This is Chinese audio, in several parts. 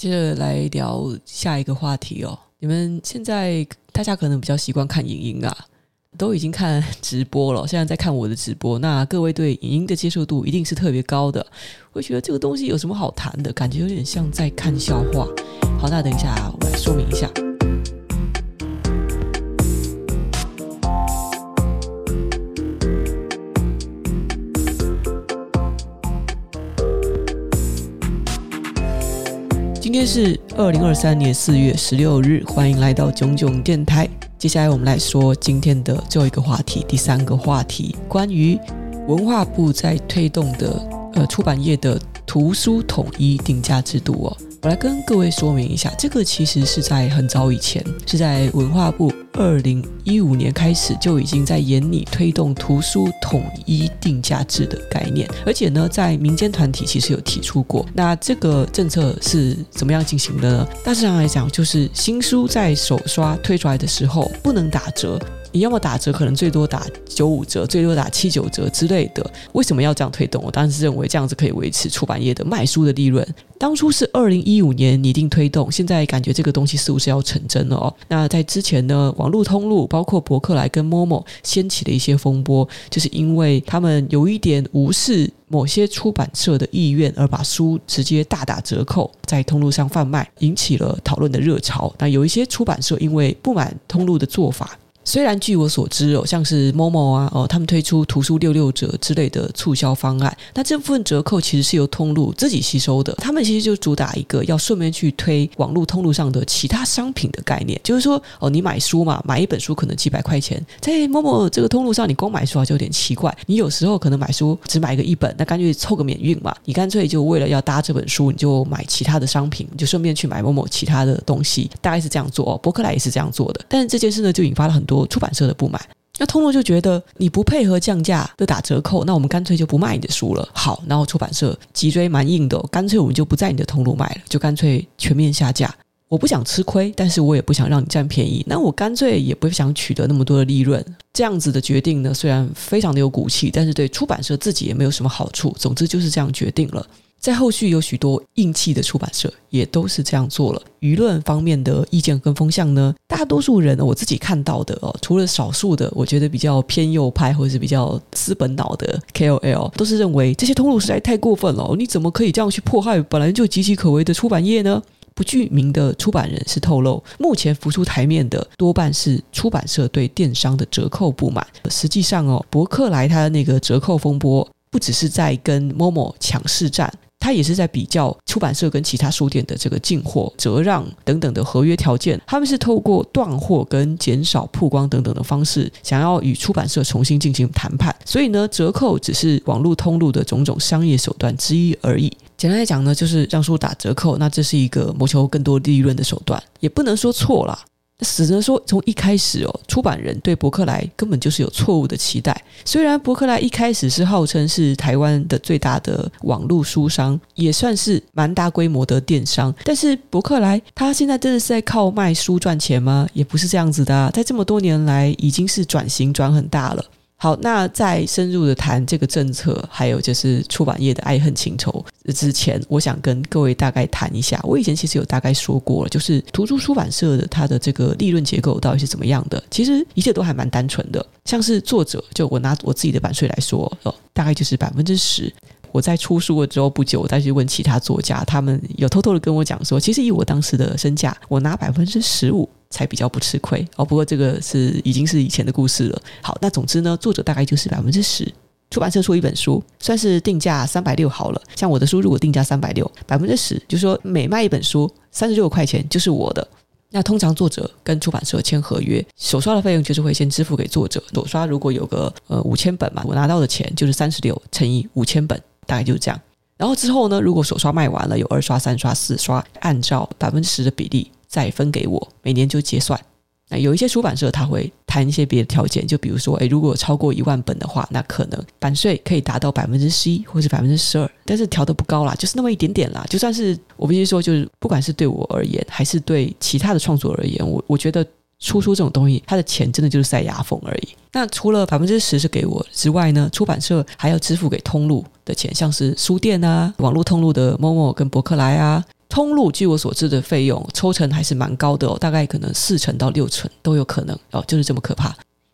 接着来聊下一个话题哦。你们现在大家可能比较习惯看影音啊，都已经看直播了，现在在看我的直播。那各位对影音的接受度一定是特别高的，会觉得这个东西有什么好谈的？感觉有点像在看笑话。好，那等一下我来说明一下。今天是二零二三年四月十六日，欢迎来到囧囧电台。接下来我们来说今天的最后一个话题，第三个话题，关于文化部在推动的呃出版业的图书统一定价制度哦。我来跟各位说明一下，这个其实是在很早以前，是在文化部二零一五年开始就已经在研拟推动图书统一定价制的概念，而且呢，在民间团体其实有提出过。那这个政策是怎么样进行的呢？大致上来讲，就是新书在首刷推出来的时候不能打折。你要么打折，可能最多打九五折，最多打七九折之类的。为什么要这样推动？我当然是认为这样子可以维持出版业的卖书的利润。当初是二零一五年拟定推动，现在感觉这个东西似乎是要成真了哦。那在之前呢，网络通路包括博客来跟 Momo 掀起了一些风波，就是因为他们有一点无视某些出版社的意愿，而把书直接大打折扣在通路上贩卖，引起了讨论的热潮。那有一些出版社因为不满通路的做法。虽然据我所知哦，像是 Momo 啊哦，他们推出图书六六折之类的促销方案，那这部分折扣其实是由通路自己吸收的。他们其实就主打一个要顺便去推网络通路上的其他商品的概念，就是说哦，你买书嘛，买一本书可能几百块钱，在 Momo 这个通路上，你光买书啊就有点奇怪。你有时候可能买书只买个一本，那干脆凑个免运嘛，你干脆就为了要搭这本书，你就买其他的商品，就顺便去买 Momo 其他的东西，大概是这样做哦。博客来也是这样做的，但是这件事呢，就引发了很多。出版社的不满，那通路就觉得你不配合降价的打折扣，那我们干脆就不卖你的书了。好，然后出版社脊椎蛮硬的，干脆我们就不在你的通路卖了，就干脆全面下架。我不想吃亏，但是我也不想让你占便宜，那我干脆也不想取得那么多的利润。这样子的决定呢，虽然非常的有骨气，但是对出版社自己也没有什么好处。总之就是这样决定了。在后续有许多硬气的出版社也都是这样做了。舆论方面的意见跟风向呢，大多数人我自己看到的哦，除了少数的我觉得比较偏右派或者是比较资本脑的 KOL，都是认为这些通路实在太过分了。你怎么可以这样去迫害本来就岌岌可危的出版业呢？不具名的出版人士透露，目前浮出台面的多半是出版社对电商的折扣不满。实际上哦，博客来它的那个折扣风波，不只是在跟 Momo 抢市占。他也是在比较出版社跟其他书店的这个进货、折让等等的合约条件，他们是透过断货跟减少曝光等等的方式，想要与出版社重新进行谈判。所以呢，折扣只是网络通路的种种商业手段之一而已。简单来讲呢，就是让书打折扣，那这是一个谋求更多利润的手段，也不能说错了。只能说，从一开始哦，出版人对伯克莱根本就是有错误的期待。虽然伯克莱一开始是号称是台湾的最大的网络书商，也算是蛮大规模的电商，但是伯克莱他现在真的是在靠卖书赚钱吗？也不是这样子的啊，在这么多年来，已经是转型转很大了。好，那在深入的谈这个政策，还有就是出版业的爱恨情仇之前，我想跟各位大概谈一下。我以前其实有大概说过了，就是图书出版社的它的这个利润结构到底是怎么样的。其实一切都还蛮单纯的，像是作者，就我拿我自己的版税来说，哦，大概就是百分之十。我在出书了之后不久，我再去问其他作家，他们有偷偷的跟我讲说，其实以我当时的身价，我拿百分之十五。才比较不吃亏哦。不过这个是已经是以前的故事了。好，那总之呢，作者大概就是百分之十，出版社出一本书，算是定价三百六好了。像我的书如果定价三百六，百分之十，就是说每卖一本书三十六块钱就是我的。那通常作者跟出版社签合约，首刷的费用就是会先支付给作者。首刷如果有个呃五千本嘛，我拿到的钱就是三十六乘以五千本，大概就是这样。然后之后呢，如果首刷卖完了，有二刷、三刷、四刷，按照百分之十的比例。再分给我，每年就结算。那有一些出版社他会谈一些别的条件，就比如说，诶，如果超过一万本的话，那可能版税可以达到百分之十一或是百分之十二，但是调得不高啦，就是那么一点点啦。就算是我必须说，就是不管是对我而言，还是对其他的创作而言，我我觉得出书这种东西，它的钱真的就是塞牙缝而已。那除了百分之十是给我之外呢，出版社还要支付给通路的钱，像是书店啊、网络通路的 Momo 跟博客来啊。通路，据我所知的费用抽成还是蛮高的哦，大概可能四成到六成都有可能哦，就是这么可怕。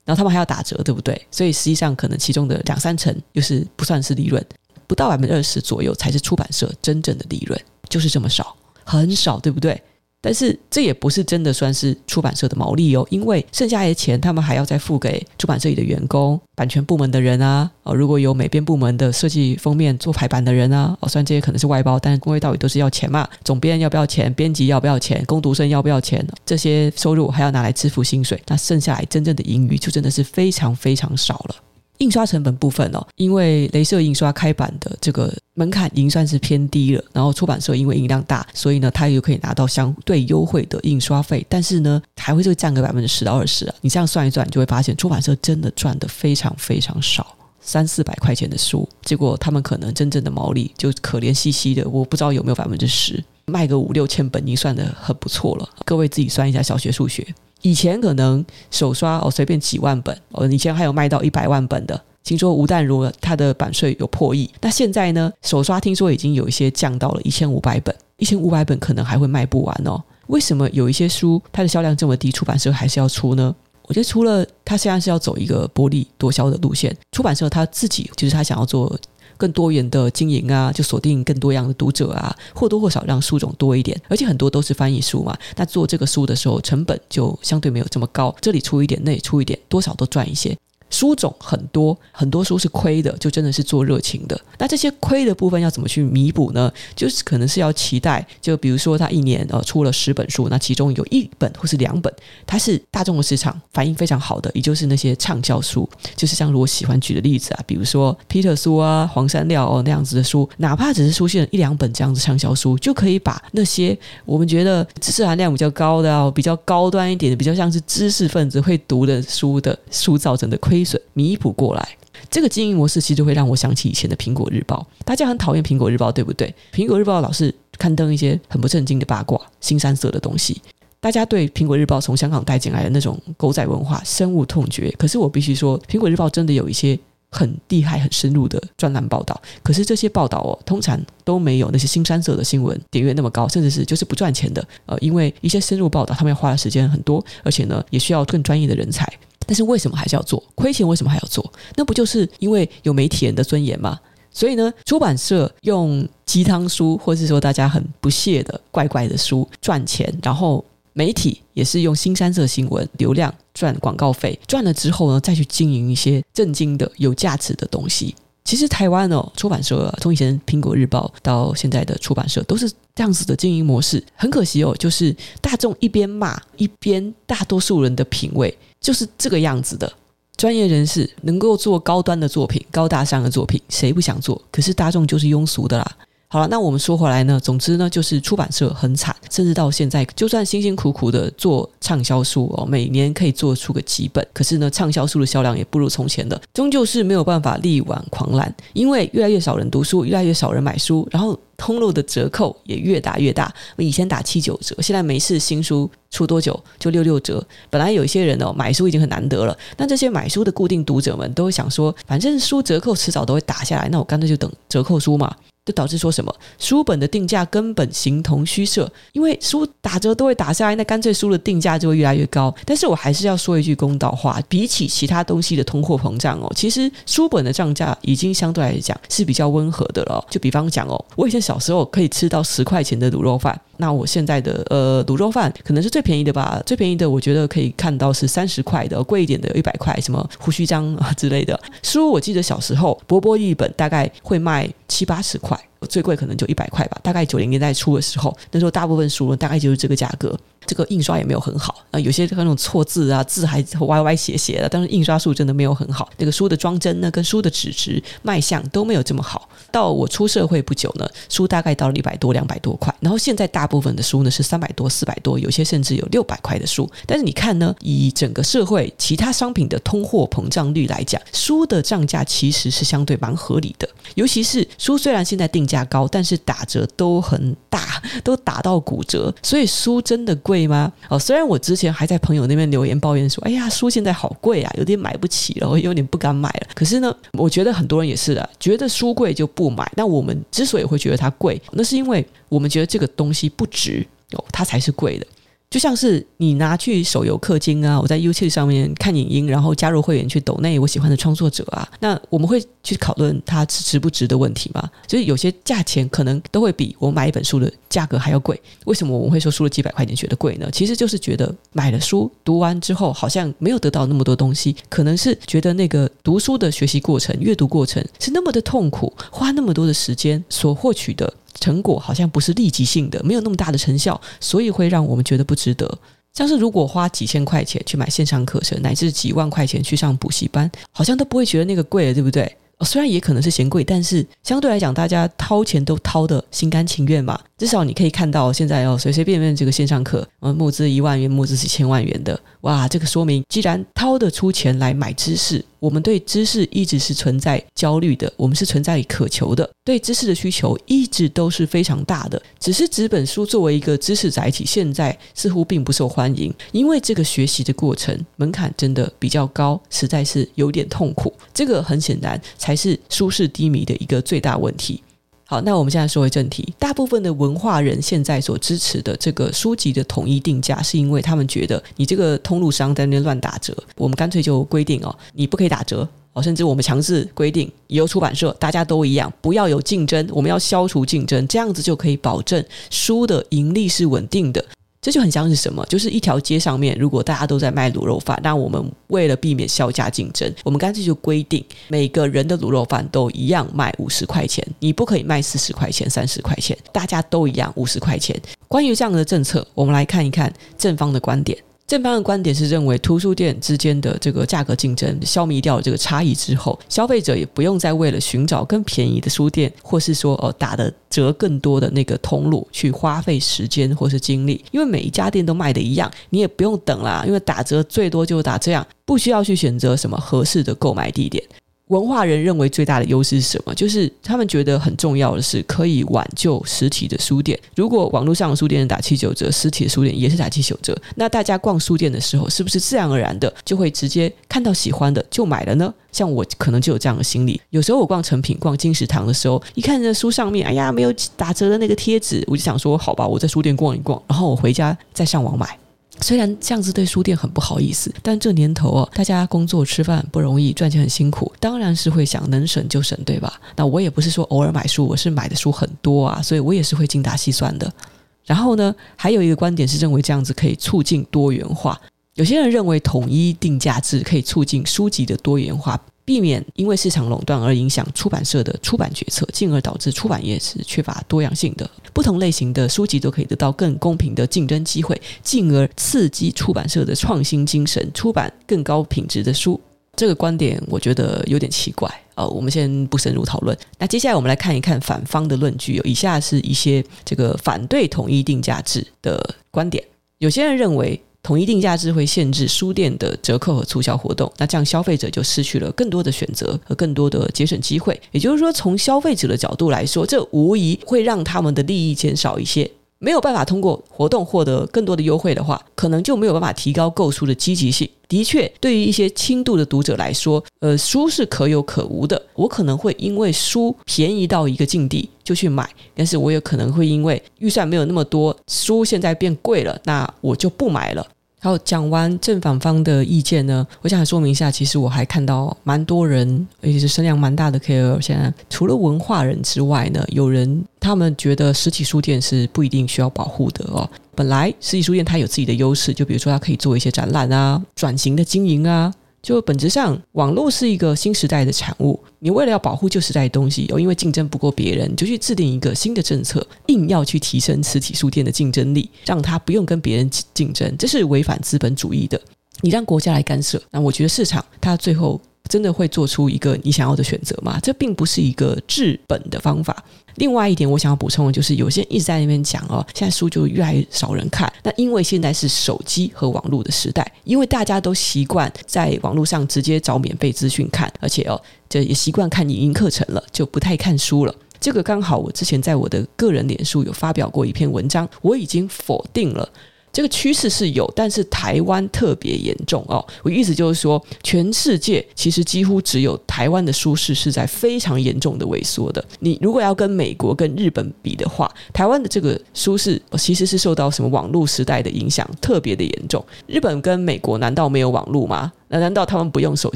然后他们还要打折，对不对？所以实际上可能其中的两三成又是不算是利润，不到百分之二十左右才是出版社真正的利润，就是这么少，很少，对不对？但是这也不是真的算是出版社的毛利哦，因为剩下的钱他们还要再付给出版社里的员工、版权部门的人啊，哦，如果有美编部门的设计封面做排版的人啊，哦，虽然这些可能是外包，但是归根到底都是要钱嘛。总编要不要钱？编辑要不要钱？工读生要不要钱？这些收入还要拿来支付薪水，那剩下来真正的盈余就真的是非常非常少了。印刷成本部分哦，因为镭射印刷开版的这个门槛已经算是偏低了，然后出版社因为印量大，所以呢，它又可以拿到相对优惠的印刷费，但是呢，还会就占个百分之十到二十啊。你这样算一算，你就会发现出版社真的赚得非常非常少，三四百块钱的书，结果他们可能真正的毛利就可怜兮兮的，我不知道有没有百分之十，卖个五六千本已经算得很不错了。各位自己算一下小学数学。以前可能手刷哦，随便几万本哦，以前还有卖到一百万本的。听说吴淡如他的版税有破亿，那现在呢？手刷听说已经有一些降到了一千五百本，一千五百本可能还会卖不完哦。为什么有一些书它的销量这么低，出版社还是要出呢？我觉得除了他现在是要走一个薄利多销的路线，出版社他自己就是他想要做。更多元的经营啊，就锁定更多样的读者啊，或多或少让书种多一点，而且很多都是翻译书嘛。那做这个书的时候，成本就相对没有这么高，这里出一点，那里出一点，多少都赚一些。书种很多，很多书是亏的，就真的是做热情的。那这些亏的部分要怎么去弥补呢？就是可能是要期待，就比如说他一年呃出了十本书，那其中有一本或是两本，它是大众的市场反应非常好的，也就是那些畅销书。就是像如果喜欢举的例子啊，比如说皮特书啊、黄山料哦那样子的书，哪怕只是出现一两本这样子畅销书，就可以把那些我们觉得知识含量比较高的、啊、比较高端一点的、比较像是知识分子会读的书的书造成的亏。损弥补过来，这个经营模式其实会让我想起以前的《苹果日报》。大家很讨厌《苹果日报》，对不对？《苹果日报》老是刊登一些很不正经的八卦、新三色的东西。大家对《苹果日报》从香港带进来的那种狗仔文化深恶痛绝。可是我必须说，《苹果日报》真的有一些很厉害、很深入的专栏报道。可是这些报道哦，通常都没有那些新三色的新闻点阅那么高，甚至是就是不赚钱的。呃，因为一些深入报道，他们要花的时间很多，而且呢，也需要更专业的人才。但是为什么还是要做？亏钱为什么还要做？那不就是因为有媒体人的尊严吗？所以呢，出版社用鸡汤书，或是说大家很不屑的怪怪的书赚钱，然后媒体也是用新三色新闻流量赚广告费，赚了之后呢，再去经营一些正经的、有价值的东西。其实台湾哦，出版社从以前《苹果日报》到现在的出版社都是这样子的经营模式。很可惜哦，就是大众一边骂一边，大多数人的品味就是这个样子的。专业人士能够做高端的作品、高大上的作品，谁不想做？可是大众就是庸俗的啦。好了，那我们说回来呢，总之呢，就是出版社很惨，甚至到现在，就算辛辛苦苦的做畅销书哦，每年可以做出个几本，可是呢，畅销书的销量也不如从前的，终究是没有办法力挽狂澜，因为越来越少人读书，越来越少人买书，然后通路的折扣也越打越大。以前打七九折，现在没事新书出多久就六六折。本来有一些人哦，买书已经很难得了，那这些买书的固定读者们都会想说，反正书折扣迟早都会打下来，那我干脆就等折扣书嘛。就导致说什么书本的定价根本形同虚设，因为书打折都会打下来，那干脆书的定价就会越来越高。但是我还是要说一句公道话，比起其他东西的通货膨胀哦，其实书本的涨价已经相对来讲是比较温和的了。就比方讲哦，我以前小时候可以吃到十块钱的卤肉饭，那我现在的呃卤肉饭可能是最便宜的吧？最便宜的我觉得可以看到是三十块的，贵一点的有一百块，什么胡须张啊之类的书。我记得小时候薄薄一本大概会卖七八十块。最贵可能就一百块吧，大概九零年代初的时候，那时候大部分书大概就是这个价格。这个印刷也没有很好啊，有些那种错字啊，字还歪歪斜斜的。但是印刷术真的没有很好，那个书的装帧呢，跟书的纸质卖相都没有这么好。到我出社会不久呢，书大概到了一百多、两百多块。然后现在大部分的书呢是三百多、四百多，有些甚至有六百块的书。但是你看呢，以整个社会其他商品的通货膨胀率来讲，书的涨价其实是相对蛮合理的。尤其是书虽然现在定价高，但是打折都很大，都打到骨折，所以书真的贵。贵吗？哦，虽然我之前还在朋友那边留言抱怨说，哎呀，书现在好贵啊，有点买不起了，我有点不敢买了。可是呢，我觉得很多人也是的，觉得书贵就不买。那我们之所以会觉得它贵，那是因为我们觉得这个东西不值哦，它才是贵的。就像是你拿去手游氪金啊，我在 YouTube 上面看影音，然后加入会员去抖内我喜欢的创作者啊，那我们会去讨论它值不值的问题吗？就是有些价钱可能都会比我买一本书的价格还要贵。为什么我们会说输了几百块钱觉得贵呢？其实就是觉得买了书读完之后好像没有得到那么多东西，可能是觉得那个读书的学习过程、阅读过程是那么的痛苦，花那么多的时间所获取的。成果好像不是立即性的，没有那么大的成效，所以会让我们觉得不值得。像是如果花几千块钱去买线上课程，乃至几万块钱去上补习班，好像都不会觉得那个贵了，对不对？虽然也可能是嫌贵，但是相对来讲，大家掏钱都掏得心甘情愿嘛。至少你可以看到，现在哦，随随便便这个线上课，呃，募资一万元，募资几千万元的，哇，这个说明，既然掏得出钱来买知识，我们对知识一直是存在焦虑的，我们是存在渴求的，对知识的需求一直都是非常大的。只是纸本书作为一个知识载体，现在似乎并不受欢迎，因为这个学习的过程门槛真的比较高，实在是有点痛苦。这个很显然才是舒适低迷的一个最大问题。好，那我们现在说回正题。大部分的文化人现在所支持的这个书籍的统一定价，是因为他们觉得你这个通路商在那乱打折，我们干脆就规定哦，你不可以打折哦，甚至我们强制规定以后出版社大家都一样，不要有竞争，我们要消除竞争，这样子就可以保证书的盈利是稳定的。这就很像是什么？就是一条街上面，如果大家都在卖卤肉饭，那我们为了避免销价竞争，我们干脆就规定每个人的卤肉饭都一样卖五十块钱，你不可以卖四十块钱、三十块钱，大家都一样五十块钱。关于这样的政策，我们来看一看正方的观点。正方的观点是认为，图书店之间的这个价格竞争消弭掉了这个差异之后，消费者也不用再为了寻找更便宜的书店，或是说哦打的折更多的那个通路去花费时间或是精力，因为每一家店都卖的一样，你也不用等啦，因为打折最多就打这样，不需要去选择什么合适的购买地点。文化人认为最大的优势是什么？就是他们觉得很重要的是可以挽救实体的书店。如果网络上的书店打七九折，实体的书店也是打七九折，那大家逛书店的时候，是不是自然而然的就会直接看到喜欢的就买了呢？像我可能就有这样的心理。有时候我逛诚品、逛金石堂的时候，一看这书上面，哎呀，没有打折的那个贴纸，我就想说，好吧，我在书店逛一逛，然后我回家再上网买。虽然这样子对书店很不好意思，但这年头哦，大家工作吃饭不容易，赚钱很辛苦，当然是会想能省就省，对吧？那我也不是说偶尔买书，我是买的书很多啊，所以我也是会精打细算的。然后呢，还有一个观点是认为这样子可以促进多元化。有些人认为统一定价制可以促进书籍的多元化。避免因为市场垄断而影响出版社的出版决策，进而导致出版业是缺乏多样性的。不同类型的书籍都可以得到更公平的竞争机会，进而刺激出版社的创新精神，出版更高品质的书。这个观点我觉得有点奇怪。呃，我们先不深入讨论。那接下来我们来看一看反方的论据。有以下是一些这个反对统一定价制的观点。有些人认为。统一定价制会限制书店的折扣和促销活动，那这样消费者就失去了更多的选择和更多的节省机会。也就是说，从消费者的角度来说，这无疑会让他们的利益减少一些。没有办法通过活动获得更多的优惠的话，可能就没有办法提高购书的积极性。的确，对于一些轻度的读者来说，呃，书是可有可无的。我可能会因为书便宜到一个境地就去买，但是我也可能会因为预算没有那么多，书现在变贵了，那我就不买了。好，讲完正反方的意见呢，我想说明一下，其实我还看到蛮多人，尤其是声量蛮大的 KOL，现在除了文化人之外呢，有人他们觉得实体书店是不一定需要保护的哦。本来实体书店它有自己的优势，就比如说它可以做一些展览啊，转型的经营啊。就本质上，网络是一个新时代的产物。你为了要保护旧时代的东西，又因为竞争不过别人，就去制定一个新的政策，硬要去提升实体书店的竞争力，让它不用跟别人竞争，这是违反资本主义的。你让国家来干涉，那我觉得市场它最后真的会做出一个你想要的选择吗？这并不是一个治本的方法。另外一点，我想要补充的就是，有些人一直在那边讲哦，现在书就越来越少人看。那因为现在是手机和网络的时代，因为大家都习惯在网络上直接找免费资讯看，而且哦，这也习惯看影音课程了，就不太看书了。这个刚好，我之前在我的个人脸书有发表过一篇文章，我已经否定了这个趋势是有，但是台湾特别严重哦。我意思就是说，全世界其实几乎只有台湾的舒适是在非常严重的萎缩的。你如果要跟美国跟日本比的话，台湾的这个舒适其实是受到什么网络时代的影响特别的严重。日本跟美国难道没有网络吗？那难道他们不用手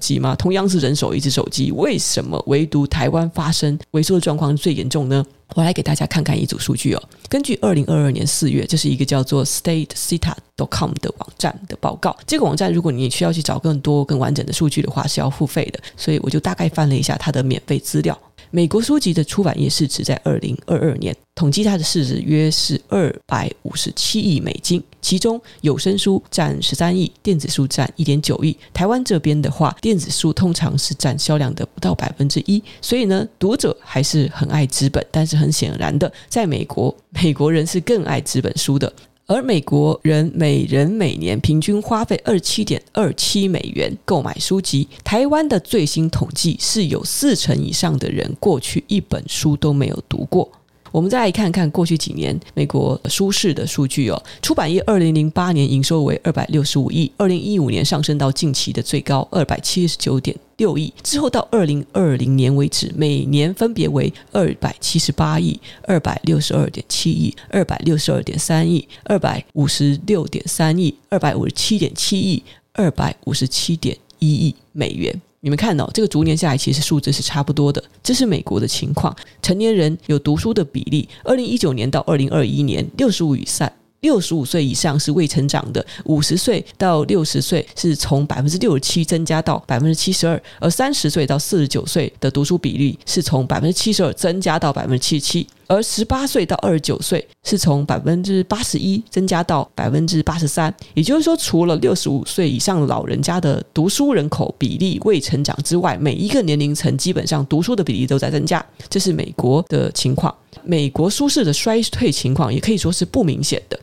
机吗？同样是人手一只手机，为什么唯独台湾发生萎缩的状况最严重呢？我来给大家看看一组数据哦。根据二零二二年四月，这是一个叫做 State Cita statesita.com 的网站的报告。这个网站如果你需要去找更多更完整的数据的话，是要付费的。所以我就大概翻了一下它的免费资料。美国书籍的出版业市值在二零二二年统计，它的市值约是二百五十七亿美金，其中有声书占十三亿，电子书占一点九亿。台湾这边的话，电子书通常是占销量的不到百分之一，所以呢，读者还是很爱纸本，但是很显然的，在美国，美国人是更爱纸本书的。而美国人每人每年平均花费二十七点二七美元购买书籍。台湾的最新统计是有四成以上的人过去一本书都没有读过。我们再来看看过去几年美国书市的数据哦。出版业二零零八年营收为二百六十五亿，二零一五年上升到近期的最高二百七十九点六亿，之后到二零二零年为止，每年分别为二百七十八亿、二百六十二点七亿、二百六十二点三亿、二百五十六点三亿、二百五十七点七亿、二百五十七点一亿美元。你们看到、哦、这个逐年下来，其实数字是差不多的。这是美国的情况。成年人有读书的比例，二零一九年到二零二一年，六十五以上。六十五岁以上是未成长的，五十岁到六十岁是从百分之六十七增加到百分之七十二，而三十岁到四十九岁的读书比例是从百分之七十二增加到百分之七十七，而十八岁到二十九岁是从百分之八十一增加到百分之八十三。也就是说，除了六十五岁以上老人家的读书人口比例未成长之外，每一个年龄层基本上读书的比例都在增加。这是美国的情况，美国书市的衰退情况也可以说是不明显的。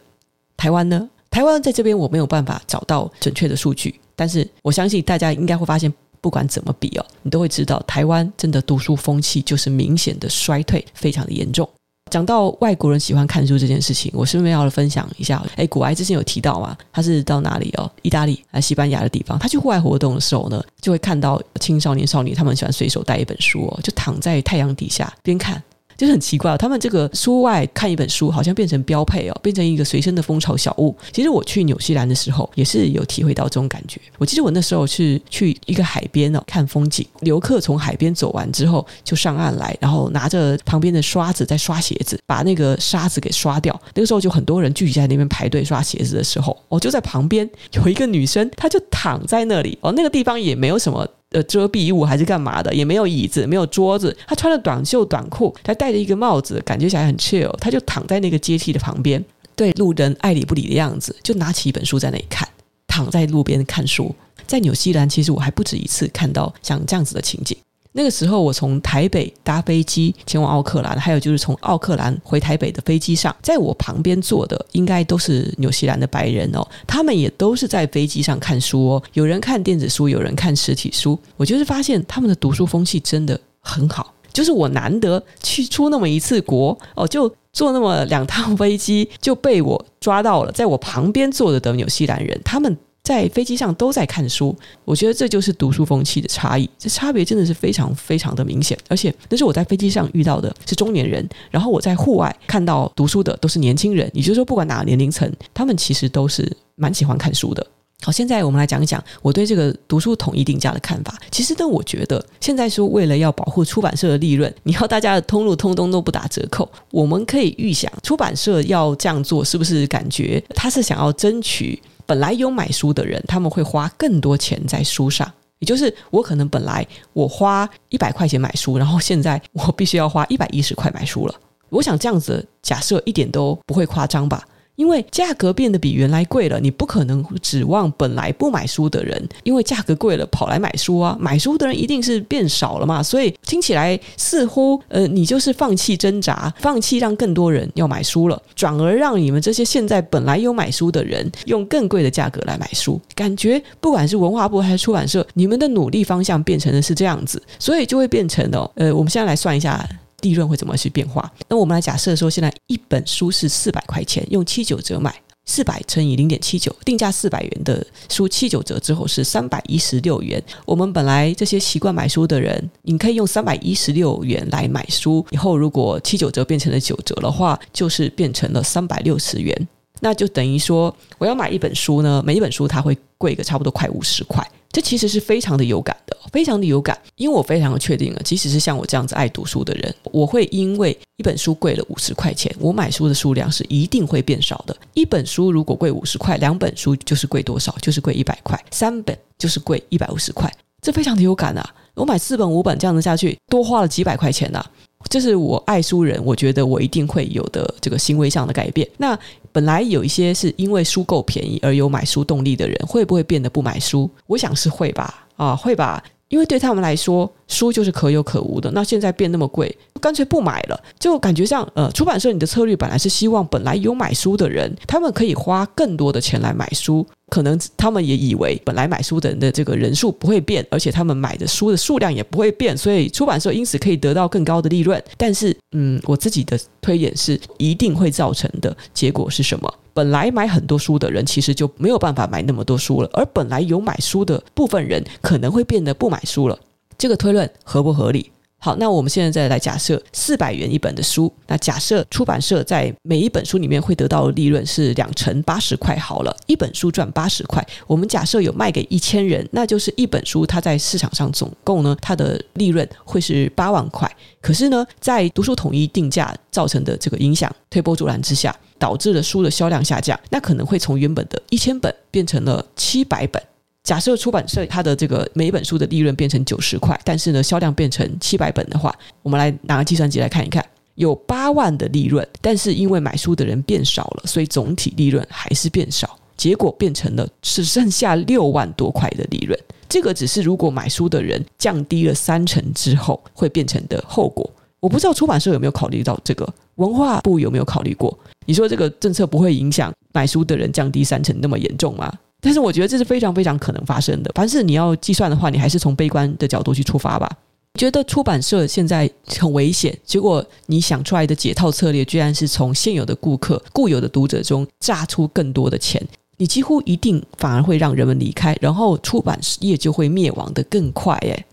台湾呢？台湾在这边我没有办法找到准确的数据，但是我相信大家应该会发现，不管怎么比哦，你都会知道台湾真的读书风气就是明显的衰退，非常的严重。讲到外国人喜欢看书这件事情，我顺便要分享一下。哎，古埃之前有提到嘛，他是到哪里哦？意大利还西班牙的地方？他去户外活动的时候呢，就会看到青少年少女他们喜欢随手带一本书哦，就躺在太阳底下边看。就是很奇怪哦，他们这个书外看一本书，好像变成标配哦，变成一个随身的风潮小物。其实我去纽西兰的时候，也是有体会到这种感觉。我记得我那时候是去一个海边哦，看风景。游客从海边走完之后，就上岸来，然后拿着旁边的刷子在刷鞋子，把那个沙子给刷掉。那个时候就很多人聚集在那边排队刷鞋子的时候，我就在旁边有一个女生，她就躺在那里哦，那个地方也没有什么。呃，遮蔽物还是干嘛的？也没有椅子，没有桌子。他穿着短袖短裤，他戴着一个帽子，感觉起来很 chill。他就躺在那个阶梯的旁边，对路人爱理不理的样子，就拿起一本书在那里看，躺在路边看书。在纽西兰，其实我还不止一次看到像这样子的情景。那个时候，我从台北搭飞机前往奥克兰，还有就是从奥克兰回台北的飞机上，在我旁边坐的应该都是纽西兰的白人哦，他们也都是在飞机上看书哦，有人看电子书，有人看实体书。我就是发现他们的读书风气真的很好，就是我难得去出那么一次国哦，就坐那么两趟飞机就被我抓到了，在我旁边坐着的纽西兰人，他们。在飞机上都在看书，我觉得这就是读书风气的差异，这差别真的是非常非常的明显。而且那是我在飞机上遇到的是中年人，然后我在户外看到读书的都是年轻人，也就是说，不管哪个年龄层，他们其实都是蛮喜欢看书的。好，现在我们来讲一讲我对这个读书统一定价的看法。其实呢，我觉得现在说为了要保护出版社的利润，你要大家的通路通通都不打折扣，我们可以预想出版社要这样做，是不是感觉他是想要争取？本来有买书的人，他们会花更多钱在书上，也就是我可能本来我花一百块钱买书，然后现在我必须要花一百一十块买书了。我想这样子假设一点都不会夸张吧。因为价格变得比原来贵了，你不可能指望本来不买书的人，因为价格贵了跑来买书啊。买书的人一定是变少了嘛，所以听起来似乎呃，你就是放弃挣扎，放弃让更多人要买书了，转而让你们这些现在本来有买书的人用更贵的价格来买书。感觉不管是文化部还是出版社，你们的努力方向变成的是这样子，所以就会变成了呃，我们现在来算一下。利润会怎么去变化？那我们来假设说，现在一本书是四百块钱，用七九折买，四百乘以零点七九，定价四百元的书七九折之后是三百一十六元。我们本来这些习惯买书的人，你可以用三百一十六元来买书，以后如果七九折变成了九折的话，就是变成了三百六十元。那就等于说，我要买一本书呢，每一本书它会贵个差不多快五十块。这其实是非常的有感的，非常的有感，因为我非常的确定了，即使是像我这样子爱读书的人，我会因为一本书贵了五十块钱，我买书的数量是一定会变少的。一本书如果贵五十块，两本书就是贵多少？就是贵一百块，三本就是贵一百五十块，这非常的有感啊！我买四本五本这样子下去，多花了几百块钱呐、啊。这是我爱书人，我觉得我一定会有的这个行为上的改变。那本来有一些是因为书够便宜而有买书动力的人，会不会变得不买书？我想是会吧，啊，会吧。因为对他们来说，书就是可有可无的。那现在变那么贵，干脆不买了。就感觉像，呃，出版社你的策略本来是希望本来有买书的人，他们可以花更多的钱来买书。可能他们也以为本来买书的人的这个人数不会变，而且他们买的书的数量也不会变，所以出版社因此可以得到更高的利润。但是，嗯，我自己的推演是，一定会造成的结果是什么？本来买很多书的人，其实就没有办法买那么多书了，而本来有买书的部分人，可能会变得不买书了。这个推论合不合理？好，那我们现在再来假设四百元一本的书，那假设出版社在每一本书里面会得到的利润是两成八十块，好了，一本书赚八十块。我们假设有卖给一千人，那就是一本书它在市场上总共呢，它的利润会是八万块。可是呢，在读书统一定价造成的这个影响推波助澜之下，导致了书的销量下降，那可能会从原本的一千本变成了七百本。假设出版社它的这个每本书的利润变成九十块，但是呢，销量变成七百本的话，我们来拿个计算机来看一看，有八万的利润，但是因为买书的人变少了，所以总体利润还是变少，结果变成了只剩下六万多块的利润。这个只是如果买书的人降低了三成之后会变成的后果。我不知道出版社有没有考虑到这个，文化部有没有考虑过？你说这个政策不会影响买书的人降低三成那么严重吗？但是我觉得这是非常非常可能发生的。凡是你要计算的话，你还是从悲观的角度去出发吧。你觉得出版社现在很危险，结果你想出来的解套策略，居然是从现有的顾客、固有的读者中榨出更多的钱，你几乎一定反而会让人们离开，然后出版业就会灭亡的更快。哎，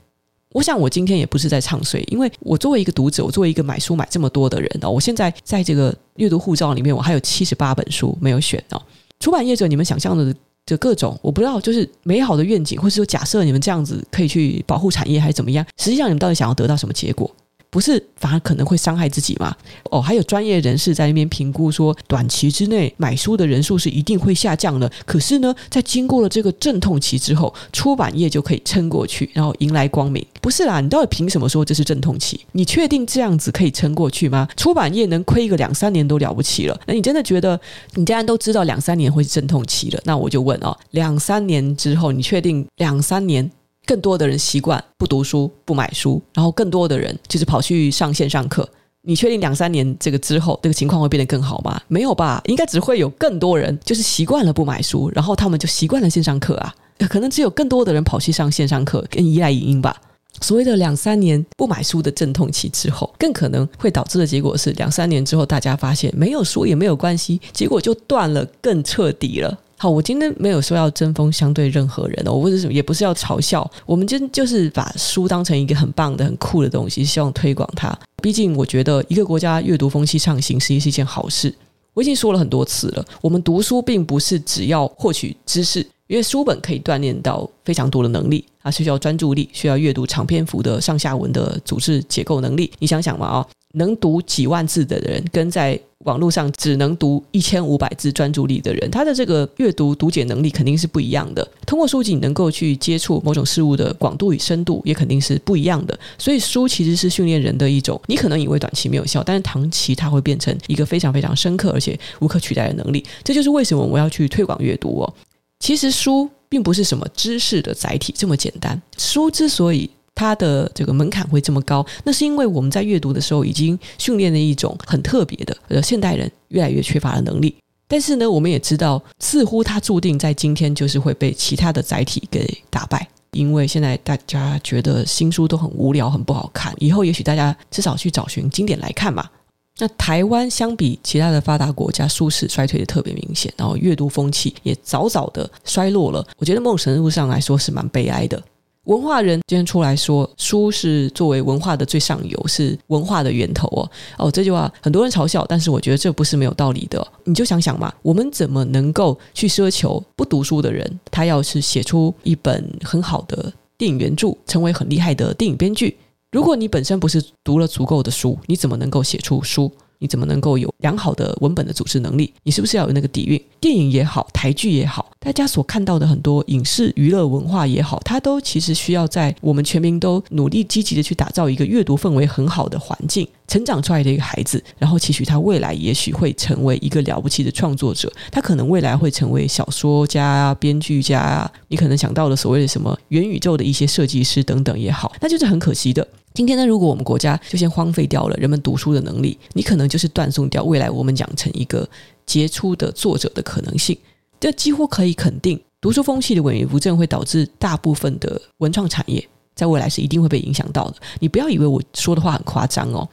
我想我今天也不是在唱衰，因为我作为一个读者，我作为一个买书买这么多的人哦，我现在在这个阅读护照里面，我还有七十八本书没有选哦。出版业者，你们想象的。这各种我不知道，就是美好的愿景，或是说假设你们这样子可以去保护产业，还是怎么样？实际上，你们到底想要得到什么结果？不是反而可能会伤害自己吗？哦，还有专业人士在那边评估说，短期之内买书的人数是一定会下降的。可是呢，在经过了这个阵痛期之后，出版业就可以撑过去，然后迎来光明。不是啦，你到底凭什么说这是阵痛期？你确定这样子可以撑过去吗？出版业能亏个两三年都了不起了。那你真的觉得，你既然都知道两三年会是阵痛期了，那我就问哦，两三年之后，你确定两三年？更多的人习惯不读书、不买书，然后更多的人就是跑去上线上课。你确定两三年这个之后，这个情况会变得更好吗？没有吧，应该只会有更多人就是习惯了不买书，然后他们就习惯了线上课啊。可能只有更多的人跑去上线上课，跟依赖影音吧。所谓的两三年不买书的阵痛期之后，更可能会导致的结果是两三年之后，大家发现没有书也没有关系，结果就断了，更彻底了。好，我今天没有说要针锋相对任何人哦，我或者什么也不是要嘲笑，我们就就是把书当成一个很棒的、很酷的东西，希望推广它。毕竟我觉得一个国家阅读风气畅行，实际是一件好事。我已经说了很多次了，我们读书并不是只要获取知识，因为书本可以锻炼到非常多的能力，它需要专注力，需要阅读长篇幅的上下文的组织结构能力。你想想嘛，啊，能读几万字的人，跟在网络上只能读一千五百字专注力的人，他的这个阅读读解能力肯定是不一样的。通过书籍，你能够去接触某种事物的广度与深度，也肯定是不一样的。所以，书其实是训练人的一种，你可能以为短期没有效，但是长期它会变成一个非常非常深刻而且无可取代的能力。这就是为什么我要去推广阅读哦。其实书并不是什么知识的载体这么简单。书之所以它的这个门槛会这么高，那是因为我们在阅读的时候已经训练了一种很特别的，呃，现代人越来越缺乏的能力。但是呢，我们也知道，似乎它注定在今天就是会被其他的载体给打败。因为现在大家觉得新书都很无聊、很不好看，以后也许大家至少去找寻经典来看嘛。那台湾相比其他的发达国家，书史衰退的特别明显，然后阅读风气也早早的衰落了。我觉得某种程度上来说是蛮悲哀的。文化人今天出来说，书是作为文化的最上游，是文化的源头哦。哦，这句话很多人嘲笑，但是我觉得这不是没有道理的。你就想想嘛，我们怎么能够去奢求不读书的人，他要是写出一本很好的电影原著，成为很厉害的电影编剧？如果你本身不是读了足够的书，你怎么能够写出书？你怎么能够有良好的文本的组织能力？你是不是要有那个底蕴？电影也好，台剧也好，大家所看到的很多影视娱乐文化也好，它都其实需要在我们全民都努力积极的去打造一个阅读氛围很好的环境，成长出来的一个孩子，然后期许他未来也许会成为一个了不起的创作者，他可能未来会成为小说家、编剧家，你可能想到了所谓的什么元宇宙的一些设计师等等也好，那就是很可惜的。今天呢，如果我们国家就先荒废掉了人们读书的能力，你可能就是断送掉未来我们养成一个杰出的作者的可能性。这几乎可以肯定，读书风气的萎靡不振会导致大部分的文创产业在未来是一定会被影响到的。你不要以为我说的话很夸张哦，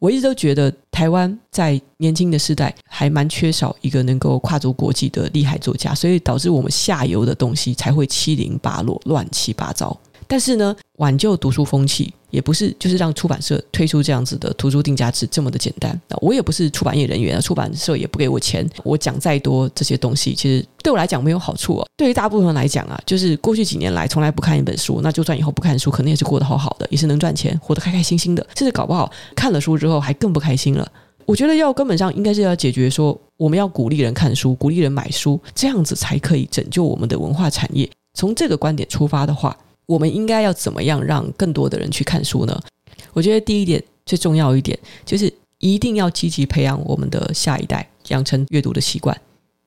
我一直都觉得台湾在年轻的时代还蛮缺少一个能够跨足国际的厉害作家，所以导致我们下游的东西才会七零八落、乱七八糟。但是呢，挽救读书风气也不是就是让出版社推出这样子的图书定价制这么的简单。我也不是出版业人员啊，出版社也不给我钱，我讲再多这些东西，其实对我来讲没有好处哦。对于大部分人来讲啊，就是过去几年来从来不看一本书，那就算以后不看书，可能也是过得好好的，也是能赚钱，活得开开心心的，甚至搞不好看了书之后还更不开心了。我觉得要根本上应该是要解决说，我们要鼓励人看书，鼓励人买书，这样子才可以拯救我们的文化产业。从这个观点出发的话。我们应该要怎么样让更多的人去看书呢？我觉得第一点最重要一点就是一定要积极培养我们的下一代，养成阅读的习惯。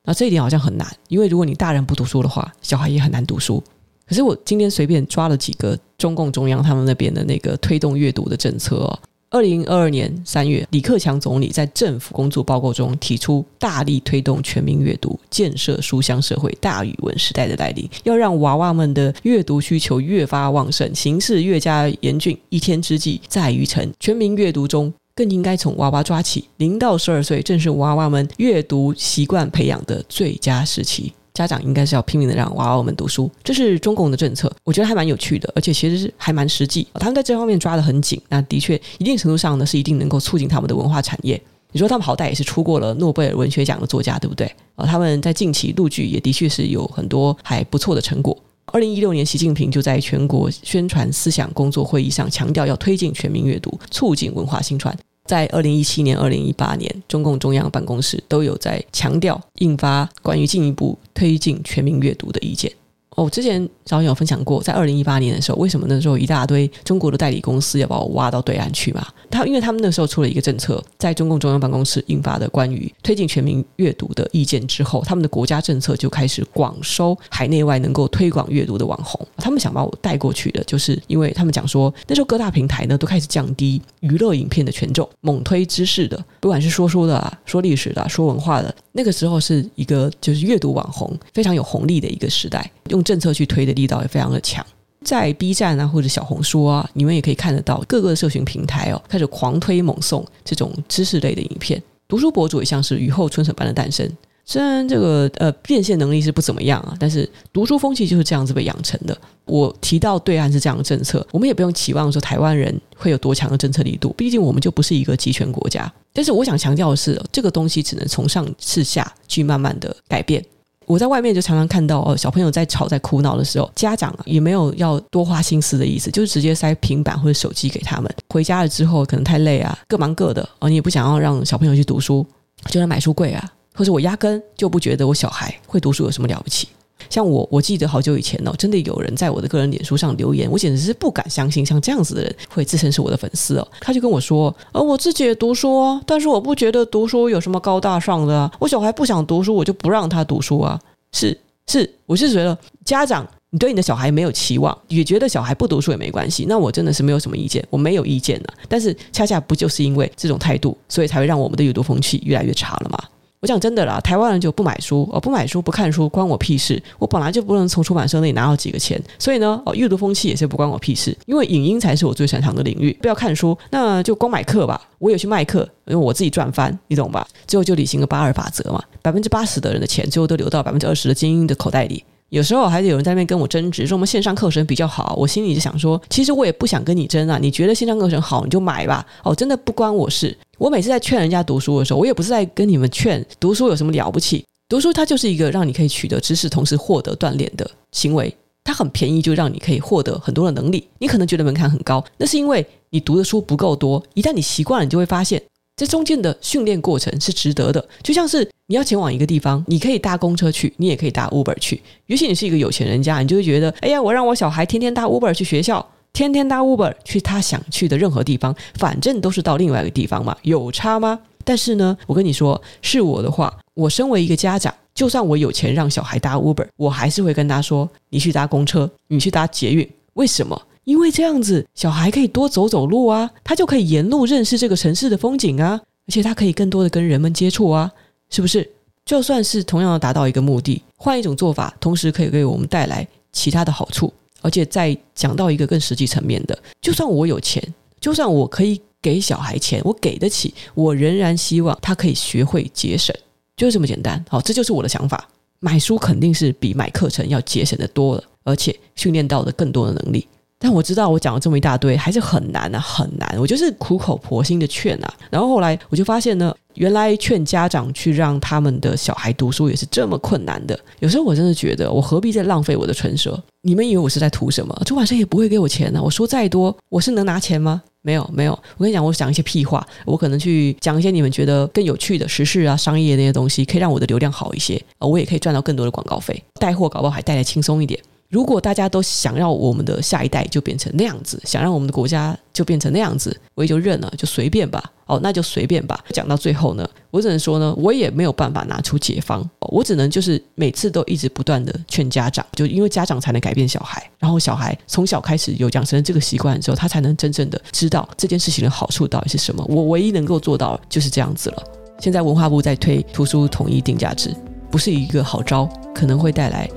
那这一点好像很难，因为如果你大人不读书的话，小孩也很难读书。可是我今天随便抓了几个中共中央他们那边的那个推动阅读的政策哦。二零二二年三月，李克强总理在政府工作报告中提出，大力推动全民阅读，建设书香社会、大语文时代的来临，要让娃娃们的阅读需求越发旺盛，形势越加严峻。一天之计在于晨，全民阅读中，更应该从娃娃抓起。零到十二岁正是娃娃们阅读习惯培养的最佳时期。家长应该是要拼命的让娃娃们读书，这是中共的政策，我觉得还蛮有趣的，而且其实是还蛮实际。他们在这方面抓得很紧，那的确一定程度上呢是一定能够促进他们的文化产业。你说他们好歹也是出过了诺贝尔文学奖的作家，对不对？啊，他们在近期陆剧也的确是有很多还不错的成果。二零一六年，习近平就在全国宣传思想工作会议上强调，要推进全民阅读，促进文化兴传。在二零一七年、二零一八年，中共中央办公室都有在强调印发关于进一步推进全民阅读的意见。哦，之前早有分享过，在二零一八年的时候，为什么那时候一大堆中国的代理公司要把我挖到对岸去嘛？他因为他们那时候出了一个政策，在中共中央办公室印发的关于推进全民阅读的意见之后，他们的国家政策就开始广收海内外能够推广阅读的网红。他们想把我带过去的，就是因为他们讲说，那时候各大平台呢都开始降低娱乐影片的权重，猛推知识的，不管是说书的、啊、说历史的、说文化的，那个时候是一个就是阅读网红非常有红利的一个时代，用。政策去推的力道也非常的强，在 B 站啊或者小红书啊，你们也可以看得到各个社群平台哦，开始狂推猛送这种知识类的影片。读书博主也像是雨后春笋般的诞生。虽然这个呃变现能力是不怎么样啊，但是读书风气就是这样子被养成的。我提到对岸是这样的政策，我们也不用期望说台湾人会有多强的政策力度，毕竟我们就不是一个集权国家。但是我想强调的是，这个东西只能从上至下去慢慢的改变。我在外面就常常看到哦，小朋友在吵、在哭闹的时候，家长也没有要多花心思的意思，就是直接塞平板或者手机给他们。回家了之后，可能太累啊，各忙各的哦，你也不想要让小朋友去读书，就来买书柜啊，或者我压根就不觉得我小孩会读书有什么了不起。像我，我记得好久以前哦，真的有人在我的个人脸书上留言，我简直是不敢相信，像这样子的人会自称是我的粉丝哦。他就跟我说：“呃，我自己也读书啊，但是我不觉得读书有什么高大上的啊。我小孩不想读书，我就不让他读书啊。”是是，我是觉得家长，你对你的小孩没有期望，也觉得小孩不读书也没关系，那我真的是没有什么意见，我没有意见的。但是恰恰不就是因为这种态度，所以才会让我们的阅读风气越来越差了吗？我讲真的啦，台湾人就不买书哦，不买书不看书，关我屁事。我本来就不能从出版社那里拿到几个钱，所以呢，哦，阅读风气也是不关我屁事。因为影音才是我最擅长的领域，不要看书，那就光买课吧。我有去卖课，因为我自己赚翻，你懂吧？最后就履行了八二法则嘛，百分之八十的人的钱最后都流到百分之二十的精英的口袋里。有时候还是有人在那边跟我争执，说我们线上课程比较好。我心里就想说，其实我也不想跟你争啊。你觉得线上课程好，你就买吧。哦，真的不关我事。我每次在劝人家读书的时候，我也不是在跟你们劝读书有什么了不起。读书它就是一个让你可以取得知识，同时获得锻炼的行为。它很便宜，就让你可以获得很多的能力。你可能觉得门槛很高，那是因为你读的书不够多。一旦你习惯了，你就会发现。这中间的训练过程是值得的，就像是你要前往一个地方，你可以搭公车去，你也可以搭 Uber 去。尤其你是一个有钱人家，你就会觉得，哎呀，我让我小孩天天搭 Uber 去学校，天天搭 Uber 去他想去的任何地方，反正都是到另外一个地方嘛，有差吗？但是呢，我跟你说，是我的话，我身为一个家长，就算我有钱让小孩搭 Uber，我还是会跟他说，你去搭公车，你去搭捷运，为什么？因为这样子，小孩可以多走走路啊，他就可以沿路认识这个城市的风景啊，而且他可以更多的跟人们接触啊，是不是？就算是同样的达到一个目的，换一种做法，同时可以给我们带来其他的好处。而且再讲到一个更实际层面的，就算我有钱，就算我可以给小孩钱，我给得起，我仍然希望他可以学会节省，就是这么简单。好，这就是我的想法。买书肯定是比买课程要节省的多了，而且训练到的更多的能力。但我知道我讲了这么一大堆，还是很难啊，很难。我就是苦口婆心的劝啊，然后后来我就发现呢，原来劝家长去让他们的小孩读书也是这么困难的。有时候我真的觉得，我何必再浪费我的唇舌？你们以为我是在图什么？出版社也不会给我钱呢、啊。我说再多，我是能拿钱吗？没有，没有。我跟你讲，我讲一些屁话，我可能去讲一些你们觉得更有趣的时事啊、商业那些东西，可以让我的流量好一些啊，我也可以赚到更多的广告费，带货搞不好还带来轻松一点。如果大家都想要我们的下一代就变成那样子，想让我们的国家就变成那样子，我也就认了，就随便吧。哦，那就随便吧。讲到最后呢，我只能说呢，我也没有办法拿出解方，我只能就是每次都一直不断的劝家长，就因为家长才能改变小孩，然后小孩从小开始有养成这个习惯之后，他才能真正的知道这件事情的好处到底是什么。我唯一能够做到就是这样子了。现在文化部在推图书统一定价制，不是一个好招，可能会带来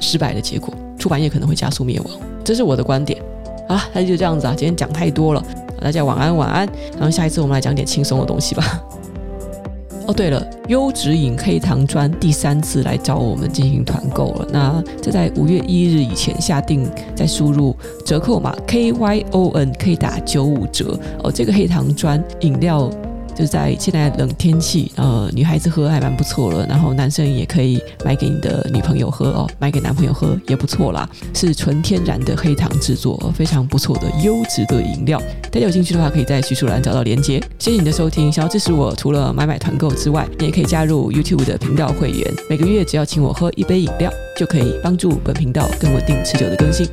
失败的结果。出版业可能会加速灭亡，这是我的观点。好，那就这样子啊，今天讲太多了，大家晚安晚安。然后下一次我们来讲点轻松的东西吧。哦，对了，优质饮黑糖砖第三次来找我们进行团购了。那这在五月一日以前下定，再输入折扣码 K Y O N 可以打九五折哦。这个黑糖砖饮料。就是在现在冷天气，呃，女孩子喝还蛮不错了，然后男生也可以买给你的女朋友喝哦，买给男朋友喝也不错啦，是纯天然的黑糖制作，非常不错的优质的饮料。大家有兴趣的话，可以在叙述栏找到连接。谢谢你的收听，想要支持我，除了买买团购之外，你也可以加入 YouTube 的频道会员，每个月只要请我喝一杯饮料，就可以帮助本频道更稳定持久的更新。